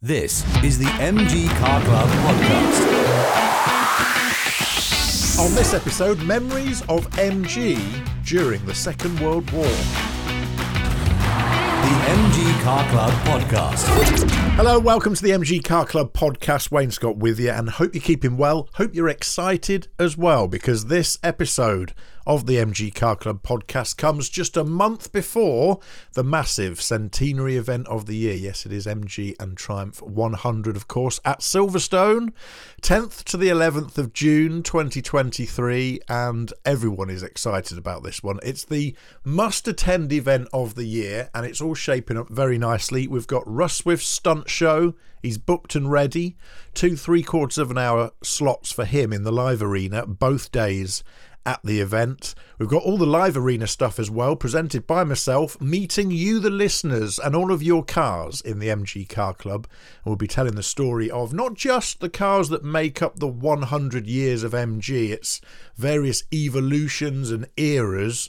This is the MG Car Club podcast. On this episode, memories of MG during the Second World War. The MG Car Club podcast. Hello, welcome to the MG Car Club podcast. Wayne Scott with you, and hope you're keeping well. Hope you're excited as well because this episode of the MG Car Club podcast comes just a month before the massive centenary event of the year. Yes, it is MG and Triumph 100, of course, at Silverstone, 10th to the 11th of June 2023, and everyone is excited about this one. It's the must attend event of the year, and it's all shaping up very nicely. We've got Russ Swift's stunt show. He's booked and ready. Two three quarters of an hour slots for him in the live arena both days at the event. We've got all the live arena stuff as well, presented by myself, meeting you, the listeners, and all of your cars in the MG Car Club. And we'll be telling the story of not just the cars that make up the 100 years of MG, it's various evolutions and eras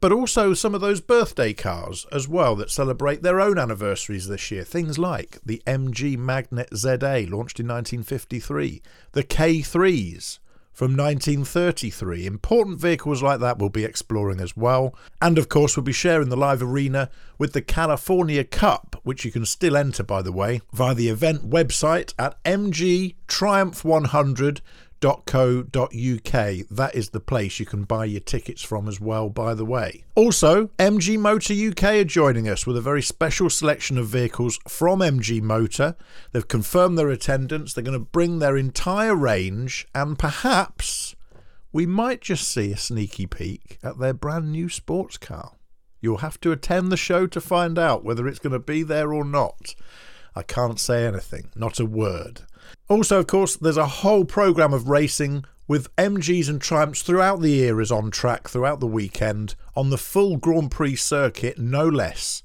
but also some of those birthday cars as well that celebrate their own anniversaries this year. Things like the MG Magnette ZA, launched in 1953, the K3s, from 1933. Important vehicles like that we'll be exploring as well. And of course, we'll be sharing the live arena with the California Cup, which you can still enter, by the way, via the event website at mgtriumph100 tickets.co.uk. That is the place you can buy your tickets from as well, by the way. Also, MG Motor UK are joining us with a very special selection of vehicles from MG Motor. They've confirmed their attendance, they're going to bring their entire range, and perhaps we might just see a sneaky peek at their brand new sports car. You'll have to attend the show to find out whether it's going to be there or not. I can't say anything, not a word. Also, of course, there's a whole programme of racing with MGs and Triumphs throughout the eras on track throughout the weekend on the full Grand Prix circuit, no less.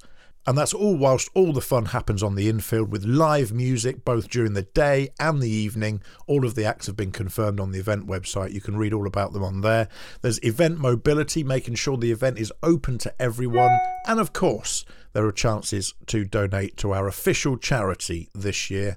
And that's all whilst all the fun happens on the infield with live music both during the day and the evening. All of the acts have been confirmed on the event website. You can read all about them on there. There's event mobility, making sure the event is open to everyone. And of course, there are chances to donate to our official charity this year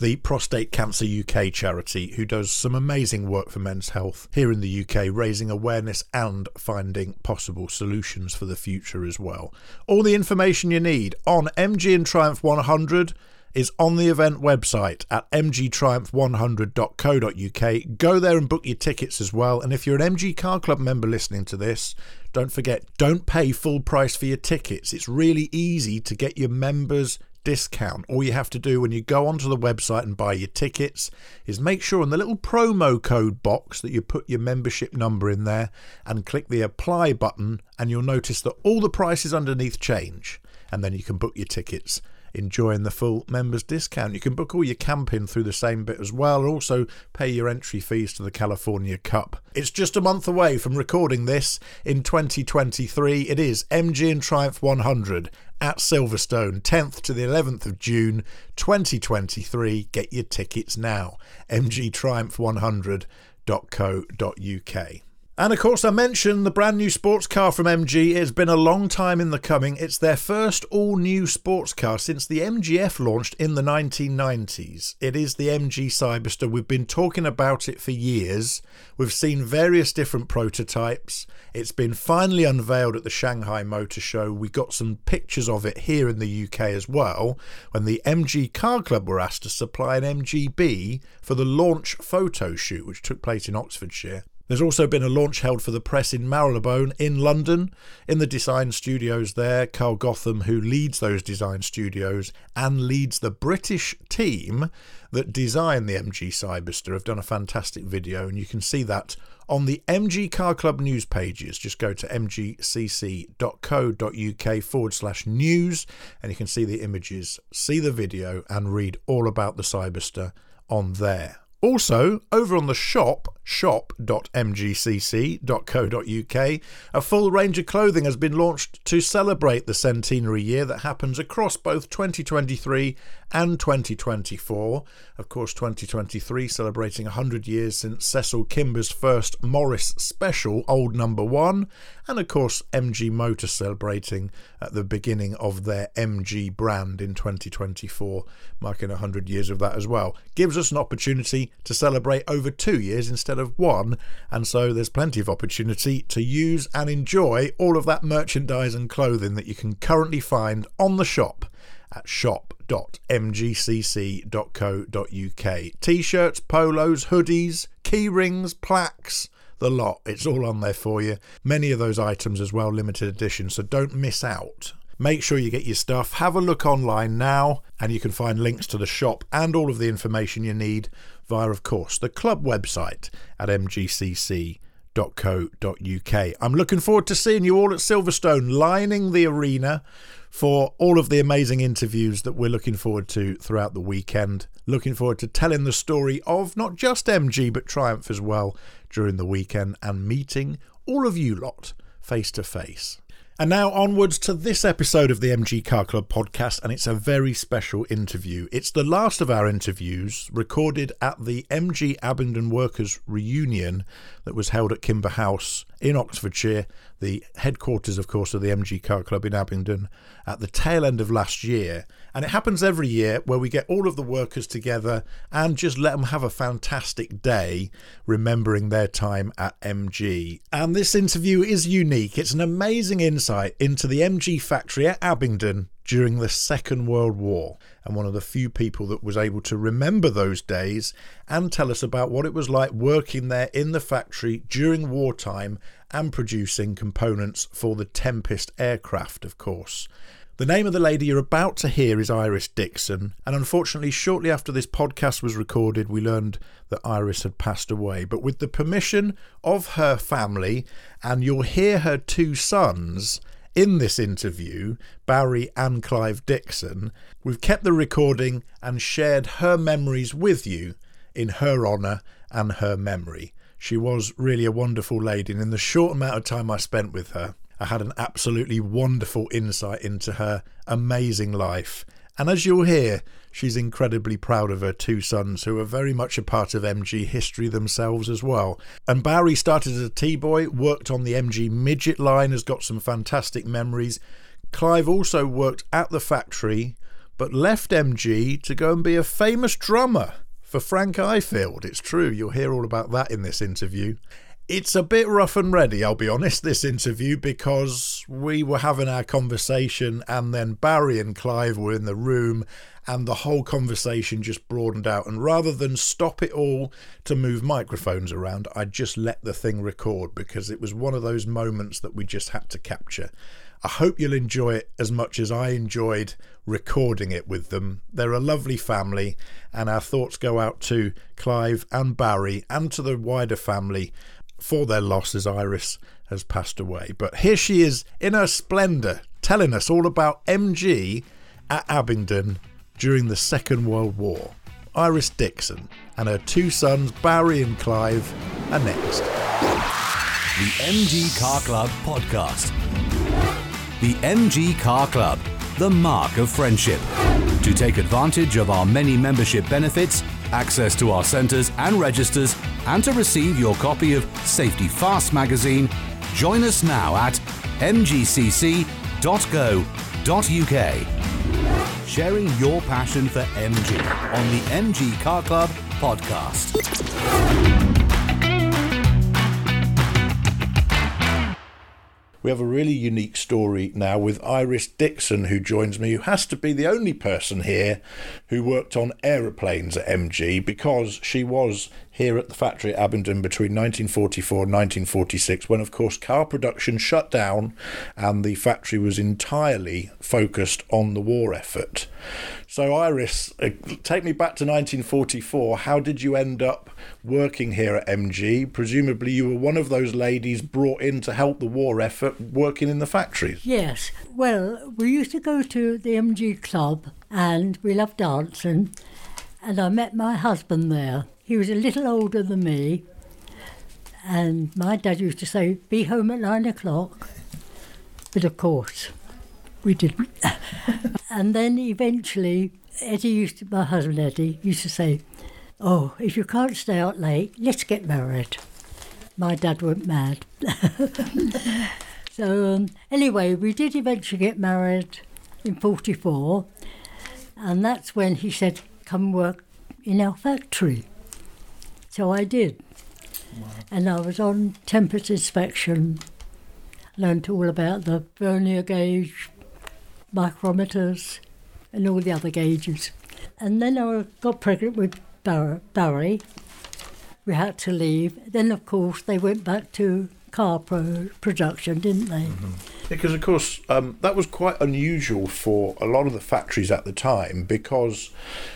the Prostate Cancer UK charity, who does some amazing work for men's health here in the UK, raising awareness and finding possible solutions for the future as well. All the information you need on MG and Triumph 100 is on the event website at mgtriumph100.co.uk. Go there and book your tickets as well. And if you're an MG Car Club member listening to this, don't forget, don't pay full price for your tickets. It's really easy to get your members discount. All you have to do when you go onto the website and buy your tickets is make sure in the little promo code box that you put your membership number in there and click the apply button, and you'll notice that all the prices underneath change. And then you can book your tickets enjoying the full members discount. You can book all your camping through the same bit as well, also pay your entry fees to the California Cup. It's just a month away from recording this in 2023. It is MG and Triumph 100 at Silverstone, 10th to the 11th of June 2023. Get your tickets now. mgtriumph100.co.uk. And of course, I mentioned the brand new sports car from MG. It's been a long time in the coming. It's their first all new sports car since the MGF launched in the 1990s. It is the MG Cyberster. We've been talking about it for years. We've seen various different prototypes. It's been finally unveiled at the Shanghai Motor Show. We got some pictures of it here in the UK as well when the MG Car Club were asked to supply an MGB for the launch photo shoot, which took place in Oxfordshire. There's also been a launch held for the press in Marylebone in London, in the design studios there. Carl Gotham, who leads those design studios and leads the British team that designed the MG Cyberster, have done a fantastic video, and you can see that on the MG Car Club news pages. Just go to mgcc.co.uk forward slash news, and you can see the images, see the video, and read all about the Cyberster on there. Also, over on the shop, shop.mgcc.co.uk, a full range of clothing has been launched to celebrate the centenary year that happens across both 2023 and 2024. Of course, 2023 celebrating 100 years since Cecil Kimber's first Morris special, Old Number One, and of course, MG Motor celebrating at the beginning of their MG brand in 2024, marking 100 years of that as well. Gives us an opportunity to celebrate over two years instead of one, and so there's plenty of opportunity to use and enjoy all of that merchandise and clothing that you can currently find on the shop at shop.mgcc.co.uk. T shirts, polos, hoodies, key rings, plaques, the lot. It's all on there for you. Many of those items as well, limited edition, so don't miss out. Make sure you get your stuff. Have a look online now, and you can find links to the shop and all of the information you need via, of course, the club website at mgcc.co.uk. I'm looking forward to seeing you all at Silverstone, lining the arena for all of the amazing interviews that we're looking forward to throughout the weekend. Looking forward to telling the story of not just MG but Triumph as well during the weekend and meeting all of you lot face to face. And now onwards to this episode of the MG Car Club podcast, and it's a very special interview. It's the last of our interviews recorded at the MG Abingdon Workers Reunion that was held at Kimber House in Oxfordshire, the headquarters, of course, of the MG Car Club in Abingdon, at the tail end of last year. And it happens every year where we get all of the workers together and just let them have a fantastic day remembering their time at MG. And this interview is unique. It's an amazing insight into the MG factory at Abingdon during the Second World War, and one of the few people that was able to remember those days and tell us about what it was like working there in the factory during wartime and producing components for the Tempest aircraft, of course. The name of the lady you're about to hear is Iris Dixon, and unfortunately, shortly after this podcast was recorded, we learned that Iris had passed away. But with the permission of her family, and you'll hear her two sons in this interview, Barry and Clive Dixon, we've kept the recording and shared her memories with you in her honour and her memory. She was really a wonderful lady, and in the short amount of time I spent with her, I had an absolutely wonderful insight into her amazing life. And as you'll hear, she's incredibly proud of her two sons, who are very much a part of MG history themselves as well. And Barry started as a T boy, worked on the MG midget line, has got some fantastic memories. Clive also worked at the factory, but left MG to go and be a famous drummer for Frank Ifield. It's true, you'll hear all about that in this interview. It's a bit rough and ready, I'll be honest, this interview, because we were having our conversation and then Barry and Clive were in the room and the whole conversation just broadened out. And rather than stop it all to move microphones around, I just let the thing record because it was one of those moments that we just had to capture. I hope you'll enjoy it as much as I enjoyed recording it with them. They're a lovely family, and our thoughts go out to Clive and Barry and to the wider family for their loss as Iris has passed away. But here she is in her splendour, telling us all about MG at Abingdon during the Second World War. Iris Dixon and her two sons, Barry and Clive, are next. The MG Car Club Podcast. The MG Car Club, the mark of friendship. To take advantage of our many membership benefits, access to our centres and registers, and to receive your copy of Safety Fast magazine, join us now at mgcc.co.uk. Sharing your passion for MG on the MG Car Club podcast. We have a really unique story now with Iris Dixon, who joins me, who has to be the only person here who worked on aeroplanes at MG because she was here at the factory at Abingdon between 1944 and 1946, when, of course, car production shut down and the factory was entirely focused on the war effort. So, Iris, uh, take me back to 1944. How did you end up working here at MG? Presumably, you were one of those ladies brought in to help the war effort working in the factories. Yes. Well, we used to go to the MG club and we loved dancing. And I met my husband there. He was a little older than me. And my dad used to say, be home at nine o'clock. But of course, we didn't. and then eventually, Eddie used to, my husband Eddie used to say, oh, if you can't stay out late, let's get married. My dad went mad. so um, anyway, we did eventually get married in 44. And that's when he said, come work in our factory. So I did. And I was on temperature inspection, learned all about the vernier gauge, micrometers, and all the other gauges. And then I got pregnant with Bar- Barry. We had to leave. Then, of course, they went back to car pro- production, didn't they? Because, of course, um, that was quite unusual for a lot of the factories at the time because,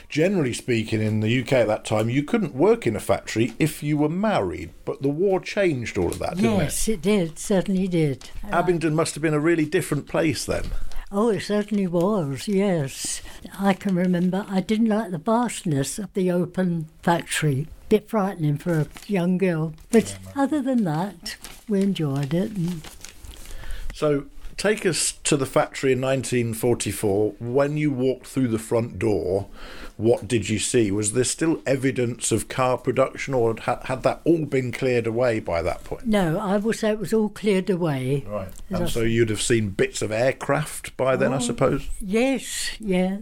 generally speaking, in the UK at that time, you couldn't work in a factory if you were married. But the war changed all of that, didn't Yes, it did, certainly did. it? Abingdon must have been a really different place then. Oh, it certainly was, yes. I can remember I didn't like the vastness of the open factory. Bit frightening for a young girl. But other than that, we enjoyed it. And So, take us to the factory in 1944. When you walked through the front door, what did you see? Was there still evidence of car production, or had, had that all been cleared away by that point? no, I would say it was all cleared away. Right. And I- so you'd have seen bits of aircraft by then, I Oh. suppose. Yes, yeah.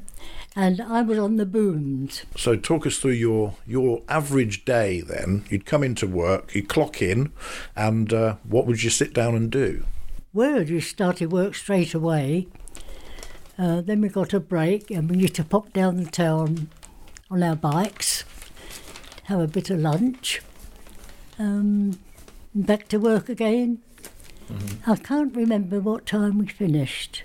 And I was on the booms. So talk us through your your average day. Then you'd come into work, you'd clock in, and uh, what would you sit down and do? Well, we started work straight away. Uh, then we got a break and we used to pop down the town on our bikes, have a bit of lunch, um, and back to work again. I can't remember what time we finished.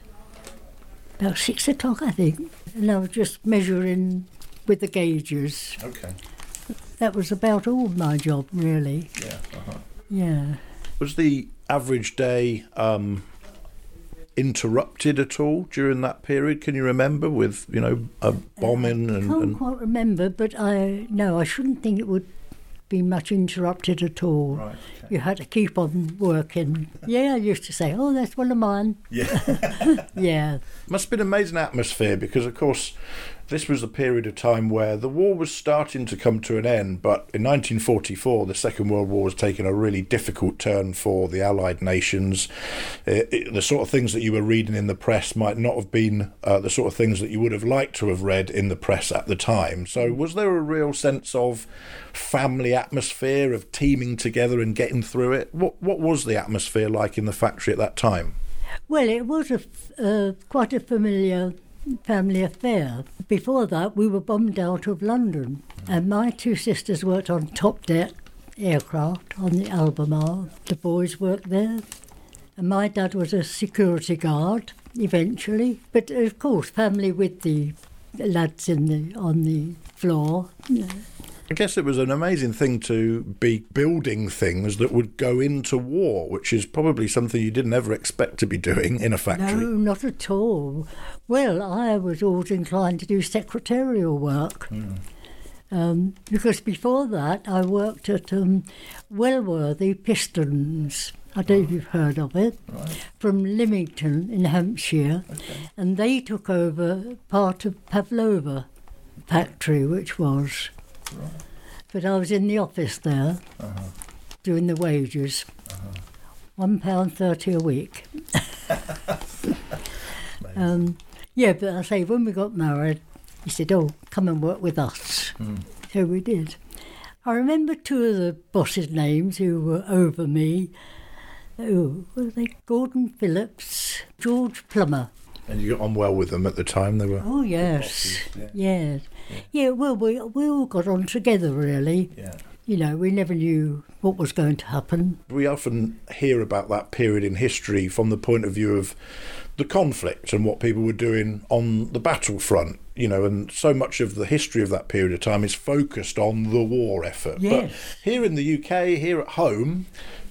About six o'clock, I think. And I was just measuring with the gauges. Okay. That was about all my job, really. Yeah. Uh-huh. Yeah. Was the average day um, interrupted at all during that period? Can you remember with you know a bombing and, can't and quite remember, but I no, I shouldn't think it would be much interrupted at all. Right, You had to keep on working. Yeah, I used to say, "Oh, that's one of mine." yeah. Yeah, Must have been an amazing atmosphere because, of course, this was a period of time where the war was starting to come to an end. But in 1944, the Second World War was taking a really difficult turn for the Allied nations. It, it- the sort of things that you were reading in the press might not have been uh, the sort of things that you would have liked to have read in the press at the time. So, was there a real sense of family atmosphere, of teaming together and getting through it? What What was the atmosphere like in the factory at that time? well, it was a uh, quite a familiar family affair. Before that, we were bombed out of London, and my two sisters worked on top deck aircraft on the Albemarle. The boys worked there, and my dad was a security guard eventually. But of course, family with the lads in the on the floor. I guess it was an amazing thing to be building things that would go into war, which is probably something you didn't ever expect to be doing in a factory. No, not at all. Well, I was always inclined to do secretarial work. Um, because before that, I worked at um, Wellworthy Pistons. I don't know if you've heard of it. From Lymington in Hampshire. And they took over part of Pavlova factory, which was. But I was in the office there uh-huh. doing the wages. Uh-huh. One pound thirty a week. Um, yeah, but I say when we got married, he said, "Oh, come and work with us." Hmm. So we did. I remember two of the bosses' names who were over me. Oh, were they Gordon Phillips, George Plummer? And you got on well with them at the time. They were. Oh yes, yes, yeah. Well, we we all got on together really. Yeah. You know, we never knew what was going to happen. We often hear about that period in history from the point of view of the conflict and what people were doing on the battlefront. You know, and so much of the history of that period of time is focused on the war effort. Yes. But here in the UK, here at home,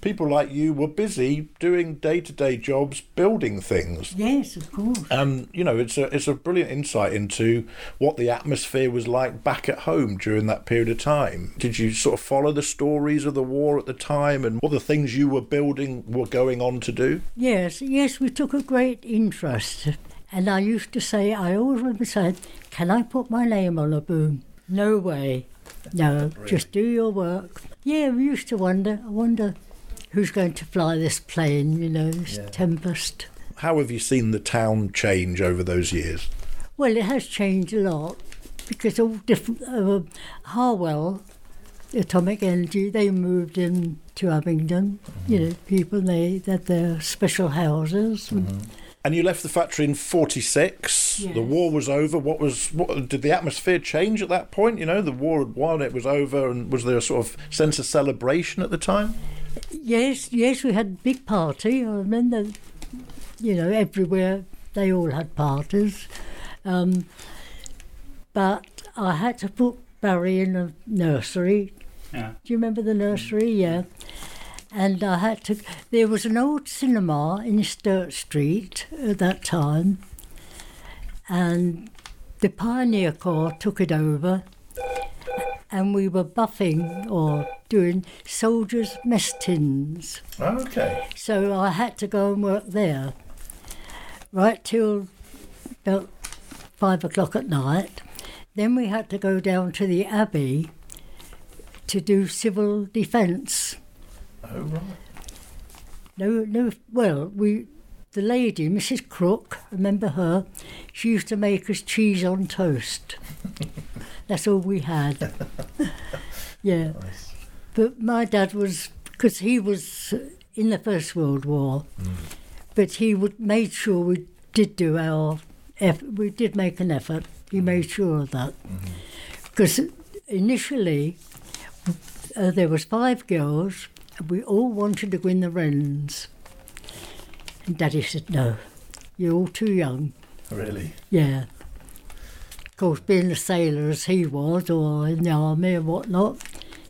people like you were busy doing day-to-day jobs, building things. Yes, of course. And you know, it's a it's a brilliant insight into what the atmosphere was like back at home during that period of time. Did you sort of follow the stories of the war war at the time and what the things you were building were going on to do? Yes, yes, we took a great interest. And I used to say, I always remember saying, Can I put my name on a boom? No way. No, just do your work. Yeah, we used to wonder, I wonder who's going to fly this plane, you know, this Tempest. How have you seen the town change over those years? Well, it has changed a lot because all different. Uh, Harwell, Atomic Energy, they moved in to Abingdon. You know, people they had their special houses. And you left the factory in 46. The war was over. What was what did the atmosphere change at that point? You know, the war had won, it was over and was there a sort of sense of celebration at the time? Yes, yes, we had a big party. I remember, you know, everywhere they all had parties. Um, but I had to put Barry in a nursery. Yeah. Do you remember the nursery? Yeah. And I had to. There was an old cinema in Stert Street at that time, and the Pioneer Corps took it over, and we were buffing or doing soldiers' mess tins. Okay. So I had to go and work there right till about five o'clock at night. Then we had to go down to the Abbey to do civil defence. Oh right. No, no. Well, we, the lady, Mrs. Crook, remember her? She used to make us cheese on toast. That's all we had. yeah. But my dad was, because he was in the First World War, mm. but he would made sure we did do our, eff- we did make an effort. He mm. made sure of that, mm-hmm. because initially uh, there was five girls, and we all wanted to win the Wrens. And Daddy said, "No, you're all too young." Really? Yeah. Of course, being a sailor as he was, or in the army or whatnot,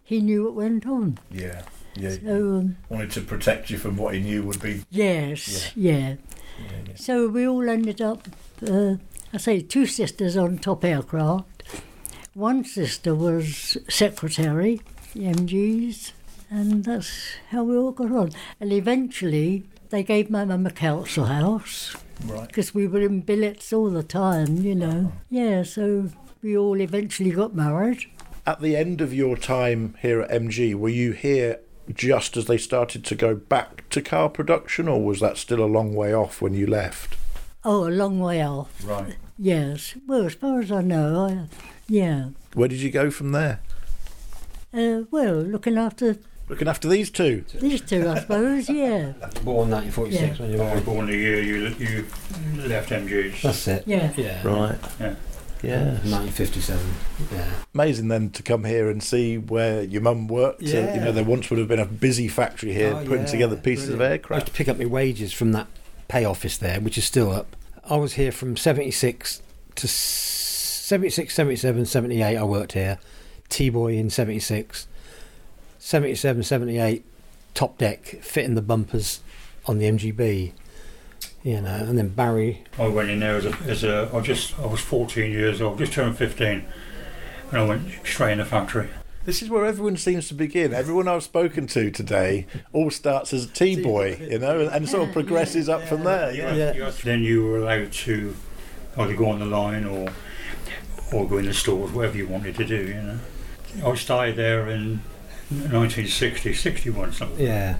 he knew what went on. Yeah. Yeah. So, um, Wanted to protect you from what he knew would be yes, yeah. So we all ended up, uh, I say, two sisters on top aircraft. One sister was secretary, the MGs, and that's how we all got on. And eventually, they gave my mum a council house. Right. because we were in billets all the time, you know. Yeah, so we all eventually got married. At the end of your time here at MG, were you here just as they started to go back to car production, or was that still a long way off when you left? Oh, a long way off. Right. Yes. Well, as far as I know, I, yeah. Where did you go from there? Uh, well, looking after Looking after these two. these two, I suppose. Yeah. Born 1946 Yeah. when you were born. born the year you you left MG's. That's it. Yeah. Yeah. Right. Yeah. Yeah. 1957. Yeah. Amazing then to come here and see where your mum worked. Uh, you know, there once would have been a busy factory here Oh, putting yeah, together pieces of aircraft. I aircraft. used to pick up my wages from that pay office there, which is still up. I was here from 76 to 76, 77, 78. I worked here. T Boy in 76. 77, 78, top deck, fitting the bumpers on the MGB. You know, and then Barry. I went in there as a, as a I just I was 14 years old, just turned 15, and I went straight in the factory. This is where everyone seems to begin. Everyone I've spoken to today all starts as a T boy, you know, and, and sort of progresses up from there. Yeah. Yeah. Then you were allowed to either go on the line or or go in the stores, whatever you wanted to do. You know, I started there in 1960, 61 something. Yeah.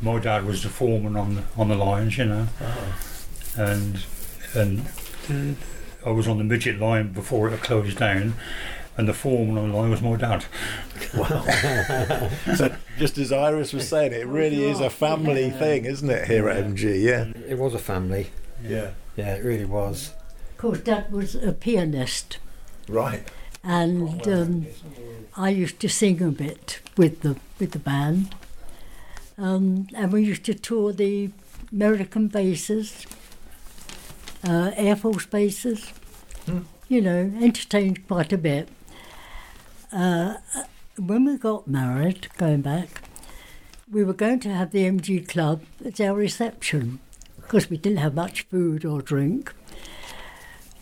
My dad was the foreman on the, on the lines, you know, and and I was on the midget line before it closed down, and the foreman on the line was my dad. Wow. So just as Iris was saying, it really is a family thing, isn't it, here at MG? Yeah. It was a family. Yeah. Yeah, it really was. Of course, Dad was a pianist, Right. And um, I used to sing a bit with the with the band. Um, and we used to tour the American bases, uh, Air Force bases. You know, entertained quite a bit. Uh, when we got married, going back, we were going to have the MG Club as our reception because we didn't have much food or drink.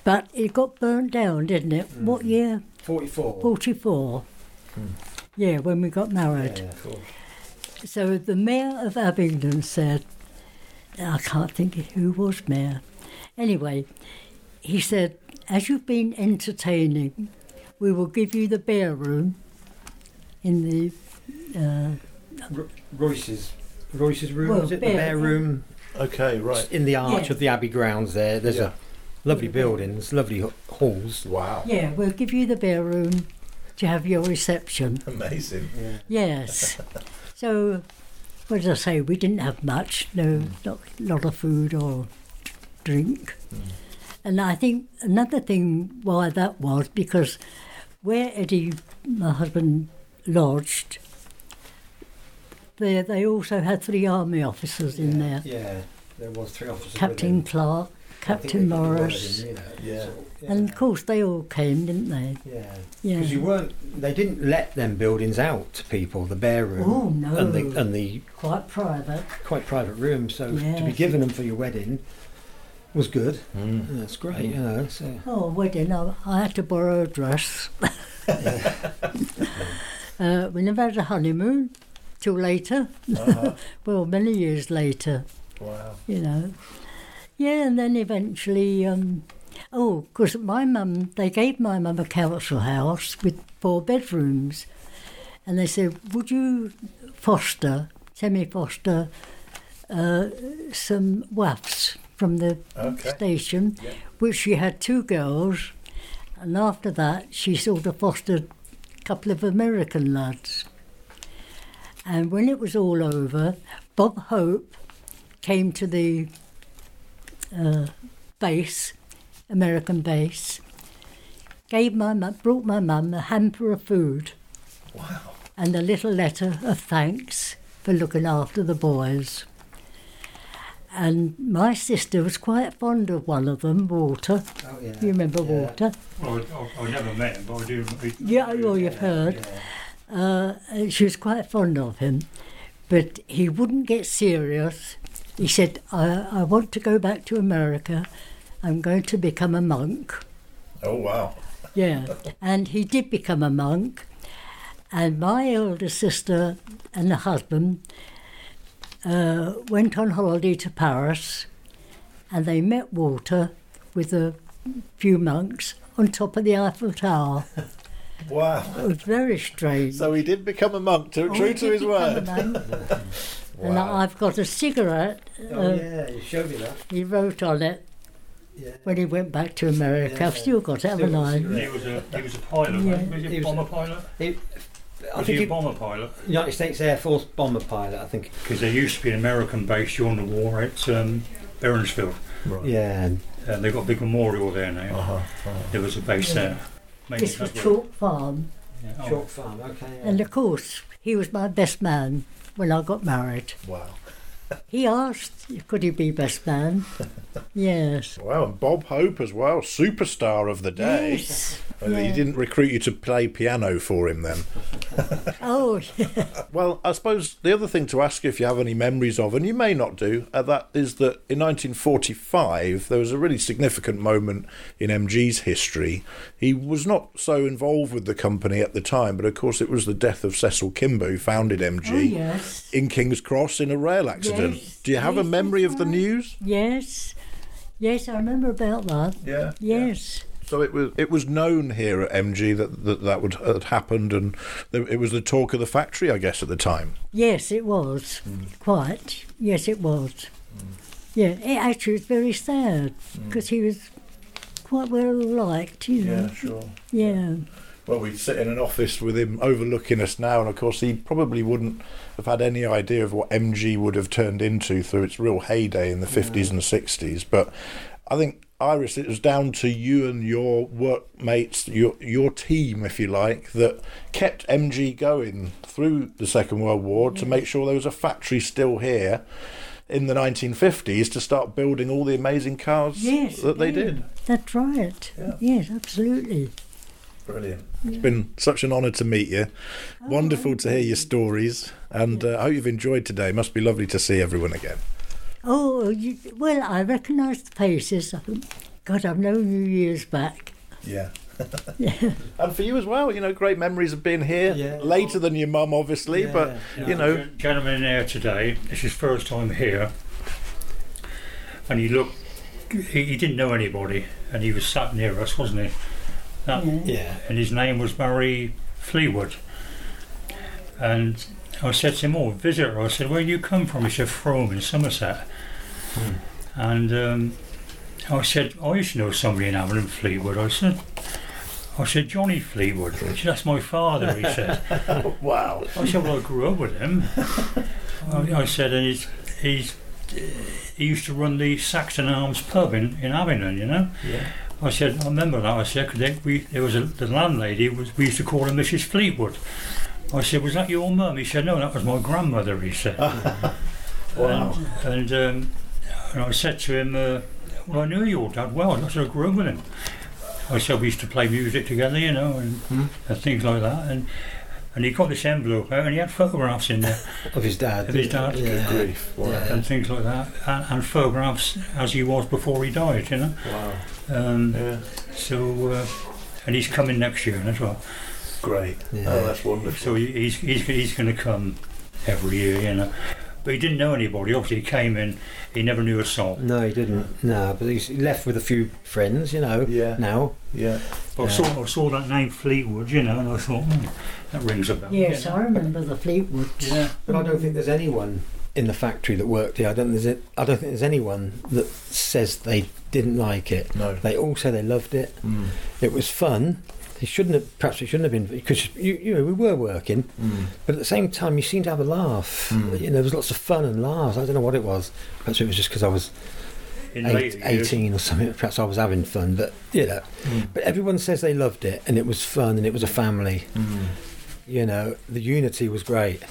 But it got burnt down, didn't it? What year? 44. 44. Yeah, when we got married. Yeah, of course. so the mayor of Abingdon said, I can't think who was mayor. Anyway, he said, as you've been entertaining, we will give you the bear room in the uh, Ro- Roysse's Roysse's room Well, was it? The bear- bear room Okay, right. in the arch Yeah. of the Abbey grounds. There, there's Yeah. a lovely buildings, lovely h- halls. Wow. yeah, we'll give you the bear room to have your reception. Amazing. Yes. so, what did I say? We didn't have much. No, mm. not a lot of food or drink. Mm. And I think another thing why that was because where Eddie, my husband, lodged, there they also had three army officers in there. Yeah, there was three officers. Captain him. Clark, I think Captain they put the word Morris, in, you know, Yeah. so, yeah. and of course they all came, didn't they? Yeah, Yeah. because you weren't. They didn't let them buildings out to people. The bare room. Oh no, And the and the quite private. quite private room. So to be given them for your wedding was good. Mm. Yeah, That's great. You know. So Oh, wedding, I, I had to borrow a dress. uh, we never had a honeymoon till later. Uh-huh. Well, many years later, Wow. you know. Yeah, and then eventually, um, oh, because my mum, they gave my mum a council house with four bedrooms. And they said, would you foster, semi-foster, uh, some WAAFs from the Okay. station, Yeah. which she had two girls, and after that she sort of fostered a couple of American lads. And when it was all over, Bob Hope came to the uh, base, American base, gave my mum, brought my mum a hamper of food Wow. and a little letter of thanks for looking after the boys. And my sister was quite fond of one of them, Walter. oh yeah. You remember Yeah. Walter? Well, I, I never met him, but I do. Yeah, well, you've heard. Uh, she was quite fond of him, but he wouldn't get serious. He said, I, I want to go back to America. I'm going to become a monk. Oh, wow. Yeah, and he did become a monk. And my elder sister and the husband uh, went on holiday to Paris, and they met Walter with a few monks on top of the Eiffel Tower. Wow. It was very strange. So he did become a monk, to, Oh, true to his word. a monk. And Wow. I've got a cigarette. Oh uh, yeah, you showed me that. He wrote on it Yeah. when he went back to America. I've Yeah. still got it, haven't Still got a I? cigarette. He was a he was a pilot. Yeah. wasn't he? Was he He a was bomber a- pilot? He, I Was think he a bomber pilot? United States Air Force bomber pilot. I think. Because there used to be an American base during the war at um, Berinsfield. Right. Yeah. and- And they've got a big memorial there now. Uh-huh. There was a base Yeah. there. Maybe This was that's Chalk Farm. yeah. Oh, Chalk Farm. Okay. Yeah. And of course, he was my best man when I got married. Wow. He asked, could he be best man? yes. Wow, and Bob Hope as well, superstar of the day. Yes. And He didn't recruit you to play piano for him then. Oh, yeah. Well, I suppose the other thing to ask you if you have any memories of, and you may not do, uh, that is that in 1945 there was a really significant moment in MG's history. He was not so involved with the company at the time, but of course it was the death of Cecil Kimber, who founded MG, oh yes. in King's Cross in a rail accident. Yes, Do you have a yes, memory of the news? Yes. Yes, I remember about that. Yeah. Yes. So it was it was known here at MG that that, that would had happened, and it was the talk of the factory, I guess, at the time. Yes, it was. Mm. Quite. Yes, it was. Mm. Yeah, it actually was very sad mm. because he was quite well liked, you know. Yeah, sure. Yeah. Well, we sit in an office with him overlooking us now, and of course, he probably wouldn't have had any idea of what MG would have turned into through its real heyday in the 50s and 60s. But I think, Iris, it was down to you and your workmates, your, your team, if you like, that kept MG going through the Second World War to make sure there was a factory still here in the 1950s to start building all the amazing cars Yes. that they yeah, did. That's right. Yeah. Yes, absolutely. Brilliant. It's been such an honour to meet you. Wonderful to hear your stories, and uh, I hope you've enjoyed today. It Must be lovely to see everyone again. Oh, you, well, I recognise the faces. God, I've known you years back. Yeah. yeah. And for you as well, you know, great memories of being here. Yeah. Later than your mum, obviously, Yeah, but yeah. you know, the gentleman here today, it's his first time here, and he looked, he, he didn't know anybody, and he was sat near us, wasn't he? That, Yeah. Yeah. And his name was Barry Fleetwood. And I said to him, Oh, visitor. I said, Where you come from? He said, Frome in Somerset. And um, I said, I used to know somebody in Avalon Fleetwood. I said, I said, Johnny Fleetwood. He said, That's my father, he said. wow. I said, well, I grew up with him. I, I said, and he's, he's, he used to run the Saxon Arms pub in, in Abingdon, you know. Yeah. I said, I remember that. I said, 'cause they, we, there was a, the landlady, was, we used to call her Mrs. Fleetwood. I said, was that your mum? He said, no, that was my grandmother, he said. Wow. And, and, um, and I said to him, uh, well, I knew your dad well. I said, I grew up with him. I said, we used to play music together, you know, and, and things like that. And and he got this envelope out and he had photographs in there Of his dad. of his dad Yeah. Grief. Wow. Yeah. and things like that, and, and photographs as he was before he died, you know. Wow. Um, Yeah. So, uh, and he's coming next year as well. Great. Yeah. Oh, that's wonderful. So he- he's he's he's going to come every year, you know. But he didn't know anybody. Obviously, he came in. He never knew a soul. No, he didn't. No, but he's he left with a few friends, you know. Yeah. Now. Yeah. But I saw I saw that name Fleetwood, you know, and I thought hmm, that rings a bell. Yes, you I remember the Fleetwoods. Yeah. But I don't think there's anyone in the factory that worked here. I don't. There's. A, I don't think there's anyone that says they didn't like it. No. They all say they loved it. Mm. It was fun. It shouldn't have. Perhaps it shouldn't have been because you, you know we were working, Mm. but at the same time you seemed to have a laugh. Mm. You know, there was lots of fun and laughs. I don't know what it was. Perhaps it was just because I was eight, 18 or something. Perhaps I was having fun, but you know. Mm. But everyone says they loved it and it was fun and it was a family. Mm. You know, the unity was great.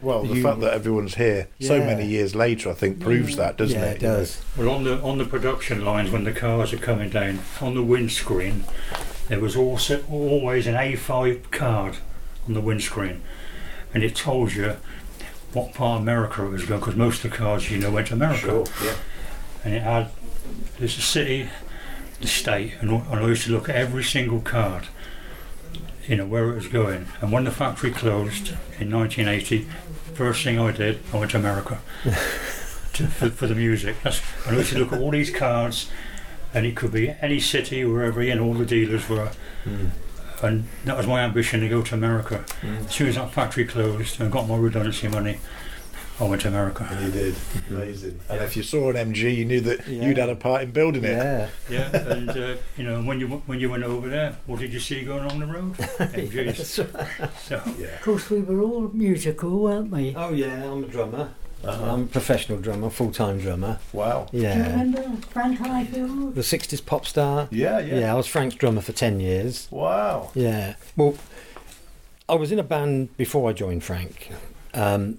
Well, the You- fact that everyone's here so many years later, I think, proves that, doesn't yeah, it? it does. Well, on the on the production lines when the cars are coming down on the windscreen, there was also always an A5 card on the windscreen, and it told you what part of America it was going because most of the cars you know went to America, Sure. Yeah. and it had there's a city, the state, and I used to look at every single card, you know where it was going. And when the factory closed in 1980, first thing I did, I went to America to, for, for the music. That's, and I used to look at all these cards, and it could be any city, wherever, and all the dealers were. Mm. And that was my ambition to go to America. Mm. As soon as that factory closed and got my redundancy money, I went to America. And you did. Amazing. And if you saw an MG, you knew that Yeah. you'd had a part in building it. Yeah. Yeah, and uh, you know when you when you went over there, what did you see going on the road? MGs. That's right. So Yeah. Of course, we were all musical, weren't we? Oh yeah, I'm a drummer. Uh-huh. I'm a professional drummer, full-time drummer. Wow. Do you Yeah. remember Frank Ifield? The 60s pop star. Yeah, yeah. Yeah, I was Frank's drummer for 10 years. Wow. Yeah. Well, I was in a band before I joined Frank. Um,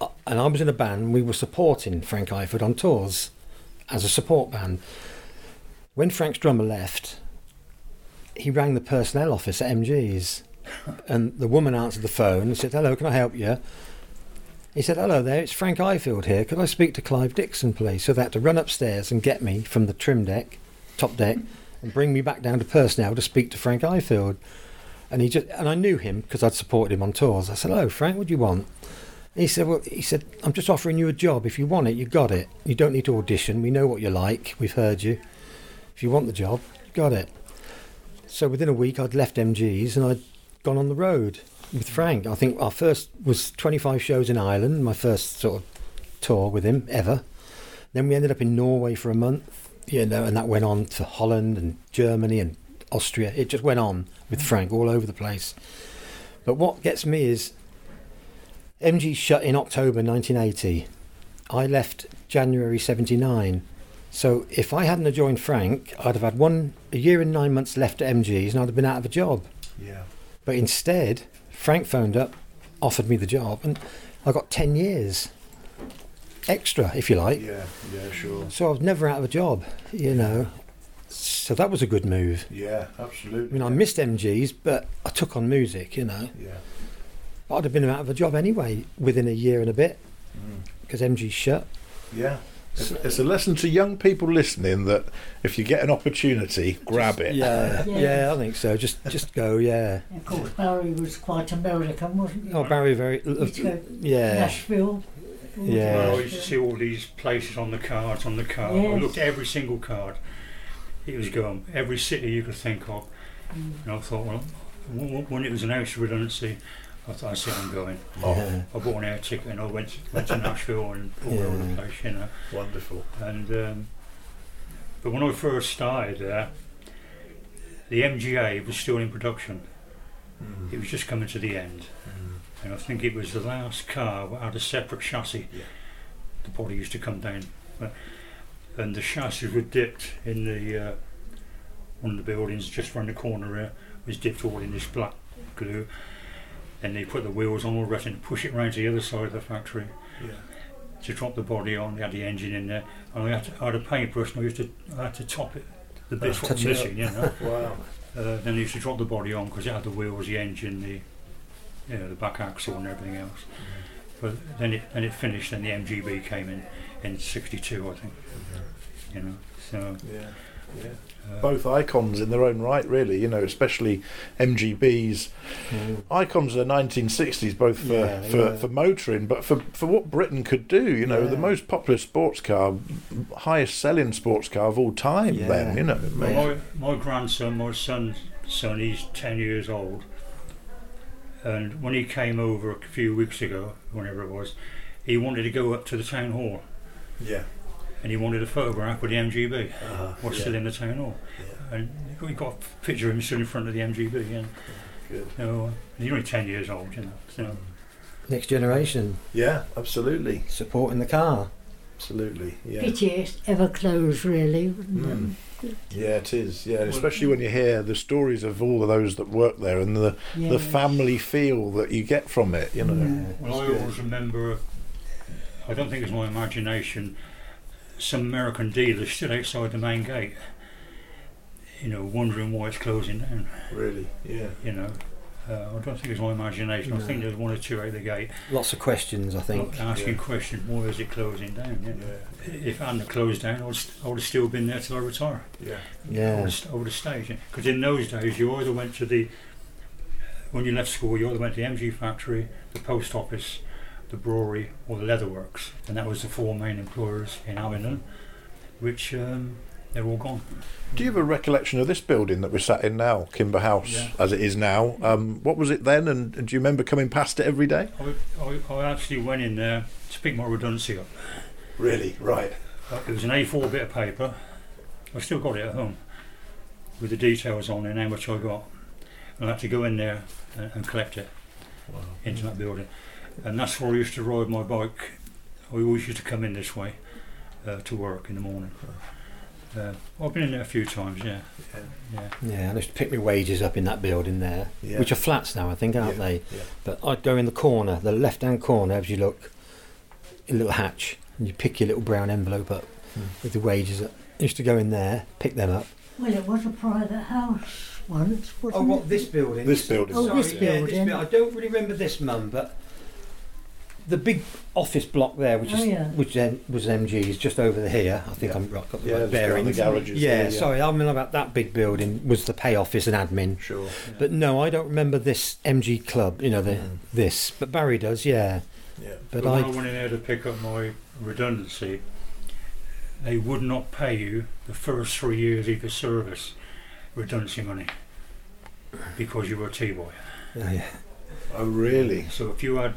Uh, and I was in a band, we were supporting Frank Ifield on tours as a support band. When Frank's drummer left, he rang the personnel office at MG's. And the woman answered the phone and said, Hello, can I help you? He said, Hello there, it's Frank Ifield here. Could I speak to Clive Dixon, please? So they had to run upstairs and get me from the trim deck, top deck, and bring me back down to personnel to speak to Frank Ifield. And he just and I knew him because I'd supported him on tours. I said, "Hello, Frank. What do you want?" And he said, "Well, he said I'm just offering you a job. If you want it, you got it. You don't need to audition. We know what you're like. We've heard you. If you want the job, you got it." So within a week, I'd left MG's and I'd gone on the road with Frank. I think our first was 25 shows in Ireland. My first sort of tour with him ever. Then we ended up in Norway for a month. You know, and that went on to Holland and Germany and Austria. It just went on with Frank all over the place. But what gets me is MG shut in October 1980. I left January 79. So if I hadn't have joined Frank, I'd have had one a year and nine months left at MG's and I'd have been out of a job. Yeah. But instead, Frank phoned up, offered me the job, and I got 10 years extra, if you like. Yeah. Yeah. Sure. So I was never out of a job, you know. So that was a good move. Yeah. absolutely. I mean, I missed MG's, but I took on music, you know. Yeah. I'd have been out of a job anyway within a year and a bit Mm. because MG shut. Yeah. It's, it's a lesson to young people listening that if you get an opportunity, grab it. Yeah, Yeah. yeah, I think so. Just just go, yeah. Of course, Barry was quite American, wasn't he? Oh, Barry, very, He'd yeah, Nashville. Yeah. Well, I used to see all these places on the cards, on the card. I looked at every single card. It was going every city you could think of, Mm. and I thought, well, w- w- when it was announced redundancy, I thought, I see I'm going. yeah. I bought an air ticket and I went went to Nashville and all over the place, you know. Wonderful. And um, but when I first started there, the MGA was still in production. It was just coming to the end, and I think it was the last car that had a separate chassis. Yeah. The body used to come down, but, and the chassis were dipped in the uh, one of the buildings just round the corner. Here was dipped all in this black glue. And they put the wheels on all the rest and push it round to the other side of the factory Yeah. to drop the body on. They had the engine in there, and I had, to, I had a paintbrush, and I used to I had to top it, the uh, bits what it missing, you know. Wow. Uh, then I used to drop the body on because it had the wheels, the engine, the you know the back axle, and everything else. Mm-hmm. But then it then it finished, and the MGB came in in '62, I think. Mm-hmm. You know, so Yeah. Yeah. uh, Both icons in their own right, really. You know, especially MGB's Mm. icons of the 1960s, both for, Yeah, for, yeah. for motoring, but for, for what Britain could do. You know, the most popular sports car, highest selling sports car of all time. Yeah. Then, you know, my, my grandson, my son's son, he's 10 years old. And when he came over a few weeks ago, whenever it was, he wanted to go up to the town hall yeah. And he wanted a photograph with the MGB. Uh, What's still in the town hall. Yeah. And we got a picture of him stood in front of the MGB. And, Good. you know, he's only 10 years old, you know. So, Next generation Yeah, absolutely, supporting the car. absolutely. Yeah. Pity it's ever closed, really. Mm. Yeah, it is. Yeah, especially when you hear the stories of all of those that work there and the Yeah. the family feel that you get from it. You know. Yeah. well, I always remember, I don't think it's my imagination, some American dealers stood outside the main gate, you know, wondering why it's closing down. Really. Yeah. you know. Uh, I don't think it's my imagination. I think No. there's one or two out the gate Lots of questions, I think. asking yeah. questions. Why is it closing down? You know? Yeah. If it hadn't closed down, I would, st- I would have still been there till I retire. Yeah. I Yeah. would, st- I would have stayed. Because in those days, you either went to the when you left school, you either went to the MG factory, the post office, the brewery, or the leatherworks, and that was the four main employers in Abingdon, which um, they're all gone. Do you have a recollection of this building that we're sat in now, Kimber House, Yeah. as it is now? Um, what was it then, and, and do you remember coming past it every day? I, I, I actually went in there to pick my redundancy up. Really? Right. It was an A4 bit of paper. I still got it at home with the details on it and how much I got. And I had to go in there and, and collect it Wow. into that building. And that's where I used to ride my bike. I always used to come in this way uh, to work in the morning. Uh, I've been in there a few times, yeah. Yeah. Yeah, I used to pick my wages up in that building there, Yeah. which are flats now, I think, aren't Yeah, they? yeah. But I'd go in the corner, the left-hand corner, as you look, a little hatch, and you pick your little brown envelope up Hmm. with the wages. Up. I used to go in there, pick them up. Well, it was a private house once, wasn't it? Oh, this building? This building. Oh, this yeah, building. buil- I don't really remember this, Mum, but the big office block there, which Oh, is yeah. which then was MG's, just over here. I think Yeah. I'm right, got the Yeah, right it's the bearings. garages yeah, there, yeah. sorry, I mean about that big building was the pay office and admin. Sure. But no, I don't remember this MG club. You know the Mm. this, but Barry does. Yeah, Yeah. but But when I I went in there to pick up my redundancy, they would not pay you the first three years of your service redundancy money because you were a T-boy. oh, yeah. Oh, really? So if you had,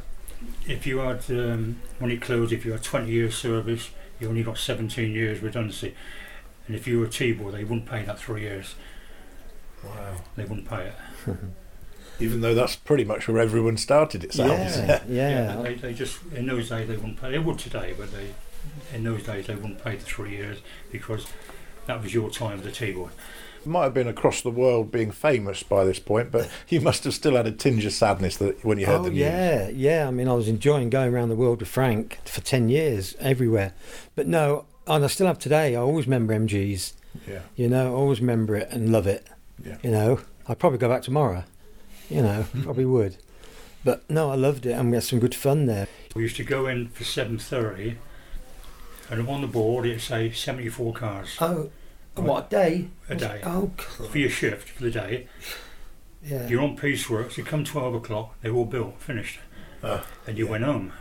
if you had um, when it closed, if you had 20 years service, you only got 17 years redundancy. And if you were a T-boy, they wouldn't pay that three years. Wow. They wouldn't pay it. Even though that's pretty much where everyone started, it sounds. yeah, yeah. They, they just in those days they wouldn't pay. They would today, but they in those days they wouldn't pay the three years because that was your time as a T-boy. Might have been across the world being famous by this point, but you must have still had a tinge of sadness that when you heard Oh the news. yeah, yeah. I mean, I was enjoying going around the world with Frank for ten years, everywhere. But no, and I still have today. I always remember MGs. Yeah. You know, I always remember it and love it. Yeah. You know, I'd probably go back tomorrow. You know, probably would. But no, I loved it, and we had some good fun there. We used to go in for seven thirty, and on the board it'd say 74 cars Oh, what a day? a day Oh, for your shift for the day. yeah. You're on piecework, so you come 12 o'clock, they're all built, finished, Ah, and you yeah. went home.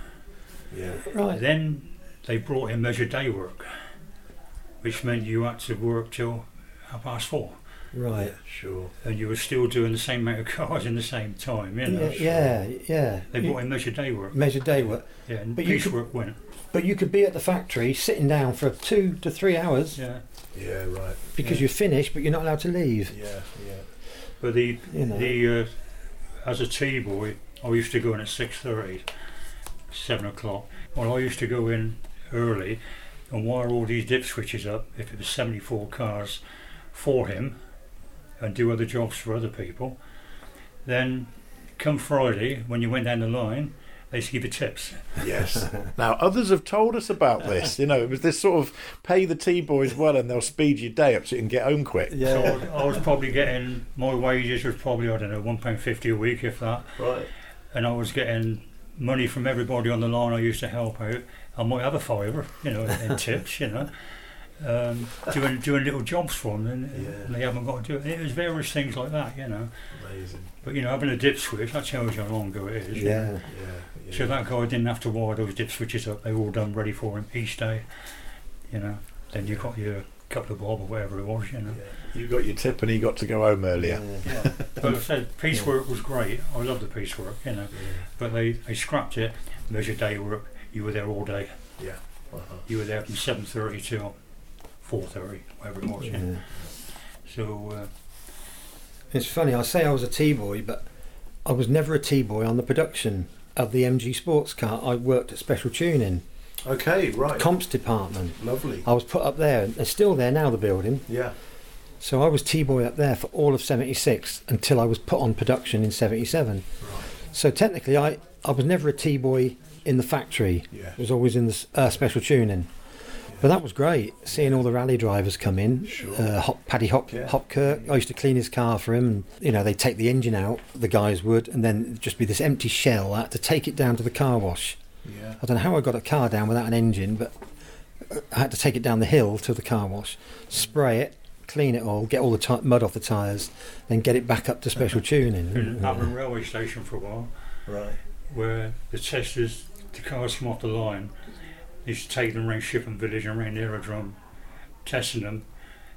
Yeah. Right. Then they brought in measured day work, which meant you had to work till half past four, Right. Sure. and you were still doing the same amount of cars in the same time. You know, Yeah, yeah, yeah. they You- brought in measured day work. measured day work. Yeah, and But you could- piecework went. But you could be at the factory sitting down for two to three hours Yeah, Yeah. Right. because Yeah. you're finished, but you're not allowed to leave. Yeah. Yeah. but the You know. the uh, as a tea boy, I used to go in at six thirty, seven o'clock. Well, I used to go in early and wire all these dip switches up if it was seventy four cars for him, and do other jobs for other people. Then, come Friday when you went down the line, they used to give you tips. Yes. now, others have told us about this. You know, it was this sort of pay the T boys well and they'll speed your day up so you can get home quick. Yeah. So I was, I was probably getting my wages was probably I don't know one pound fifty a week if that, Right. and I was getting money from everybody on the line I used to help out. I might have a fiver, you know, in tips, you know, um, doing doing little jobs for them, and, Yeah. they haven't got to do it. It was various things like that, you know. Amazing. But you know, having a dip switch that tells you how long ago it is. you know. Yeah. Yeah. yeah. So that guy didn't have to wire those dip switches up; they were all done ready for him each day. You know. Then you got your couple of bob or whatever it was, you know. Yeah. You got your tip and he got to go home earlier. Yeah. But I said piecework was great. I love the piecework, you know. But they, they scrapped it. Measured day work. You were there all day. Yeah. Uh-huh. You were there from seven thirty till four thirty, whatever it was. Yeah. Yeah. So uh, It's funny, I say I was a T boy, but I was never a T boy on the production of the MG sports car. I worked at Special Tuning, Okay. Right. comps department. Lovely. I was put up there. They're still there now, the building. Yeah. So I was T boy up there for all of 76 until I was put on production in 77. Right. So technically, I, I was never a T boy in the factory. Yeah. It was always in the uh, special tuning. But that was great, seeing all the rally drivers come in. Sure. Uh, Hop, Paddy Hop, Yeah. Hopkirk. I used to clean his car for him. And, you know, they'd take the engine out, the guys would, and then just be this empty shell. I had to take it down to the car wash. Yeah. I don't know how I got a car down without an engine, but I had to take it down the hill to the car wash, spray it, clean it all, get all the ti mud off the tyres, then get it back up to special tuning. in Abingdon railway station for a while, Right. where the testers, the cars come off the line, they used to take them around Shippon Village and around the aerodrome, testing them.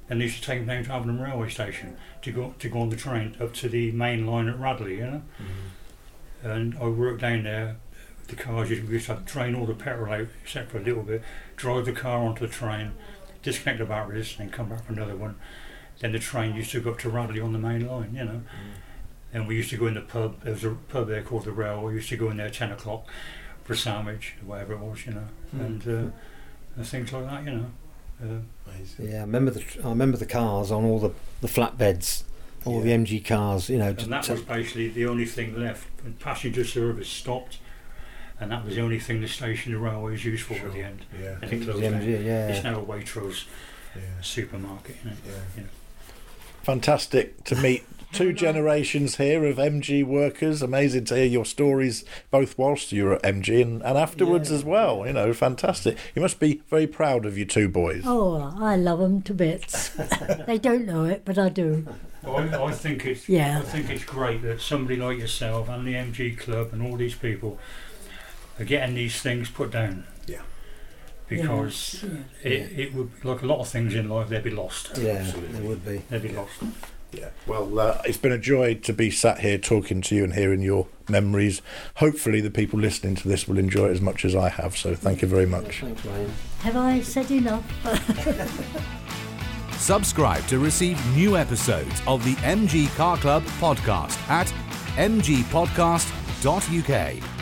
Then they used to take them down to Abingdon railway station to go to go on the train up to the main line at Radley, you know. Mm-hmm. and I worked down there. The cars used we used to have to drain all the petrol out, except for a little bit. Drive the car onto the train, disconnect the batteries, and come back for another one. Then the train used to go up to Radley on the main line, you know. Mm. And we used to go in the pub. There was a pub there called the Rail. We used to go in there at ten o'clock for a sandwich, whatever it was, you know, and, uh, and things like that, you know. Uh, Yeah, I remember the I remember the cars on all the, the flatbeds, all Yeah. the MG cars. You know, and that was basically the only thing left. When passenger service stopped, and that was the only thing the station, the railway, was used for Sure. at the end. Yeah. And the it closed down. MG, It's now a Waitrose Yeah. supermarket. You know? Yeah. You know. Fantastic to meet two generations here of MG workers. Amazing to hear your stories, both whilst you were at MG and, and afterwards Yeah. as well. You know, fantastic. You must be very proud of you two boys. Oh, I love them to bits. they don't know it, but I do. I, I think it's Yeah. I think it's great that somebody like yourself and the MG Club and all these people are getting these things put down. Yeah. Because Yeah. it, it would like a lot of things in life they'd be lost. Yeah, Absolutely. they would be. They'd be lost. Yeah. Well, uh, it's been a joy to be sat here talking to you and hearing your memories. Hopefully, the people listening to this will enjoy it as much as I have. So, thank you very much. Thanks, Wayne. Have I said enough? Subscribe to receive new episodes of the MG Car Club podcast at mgpodcast.uk.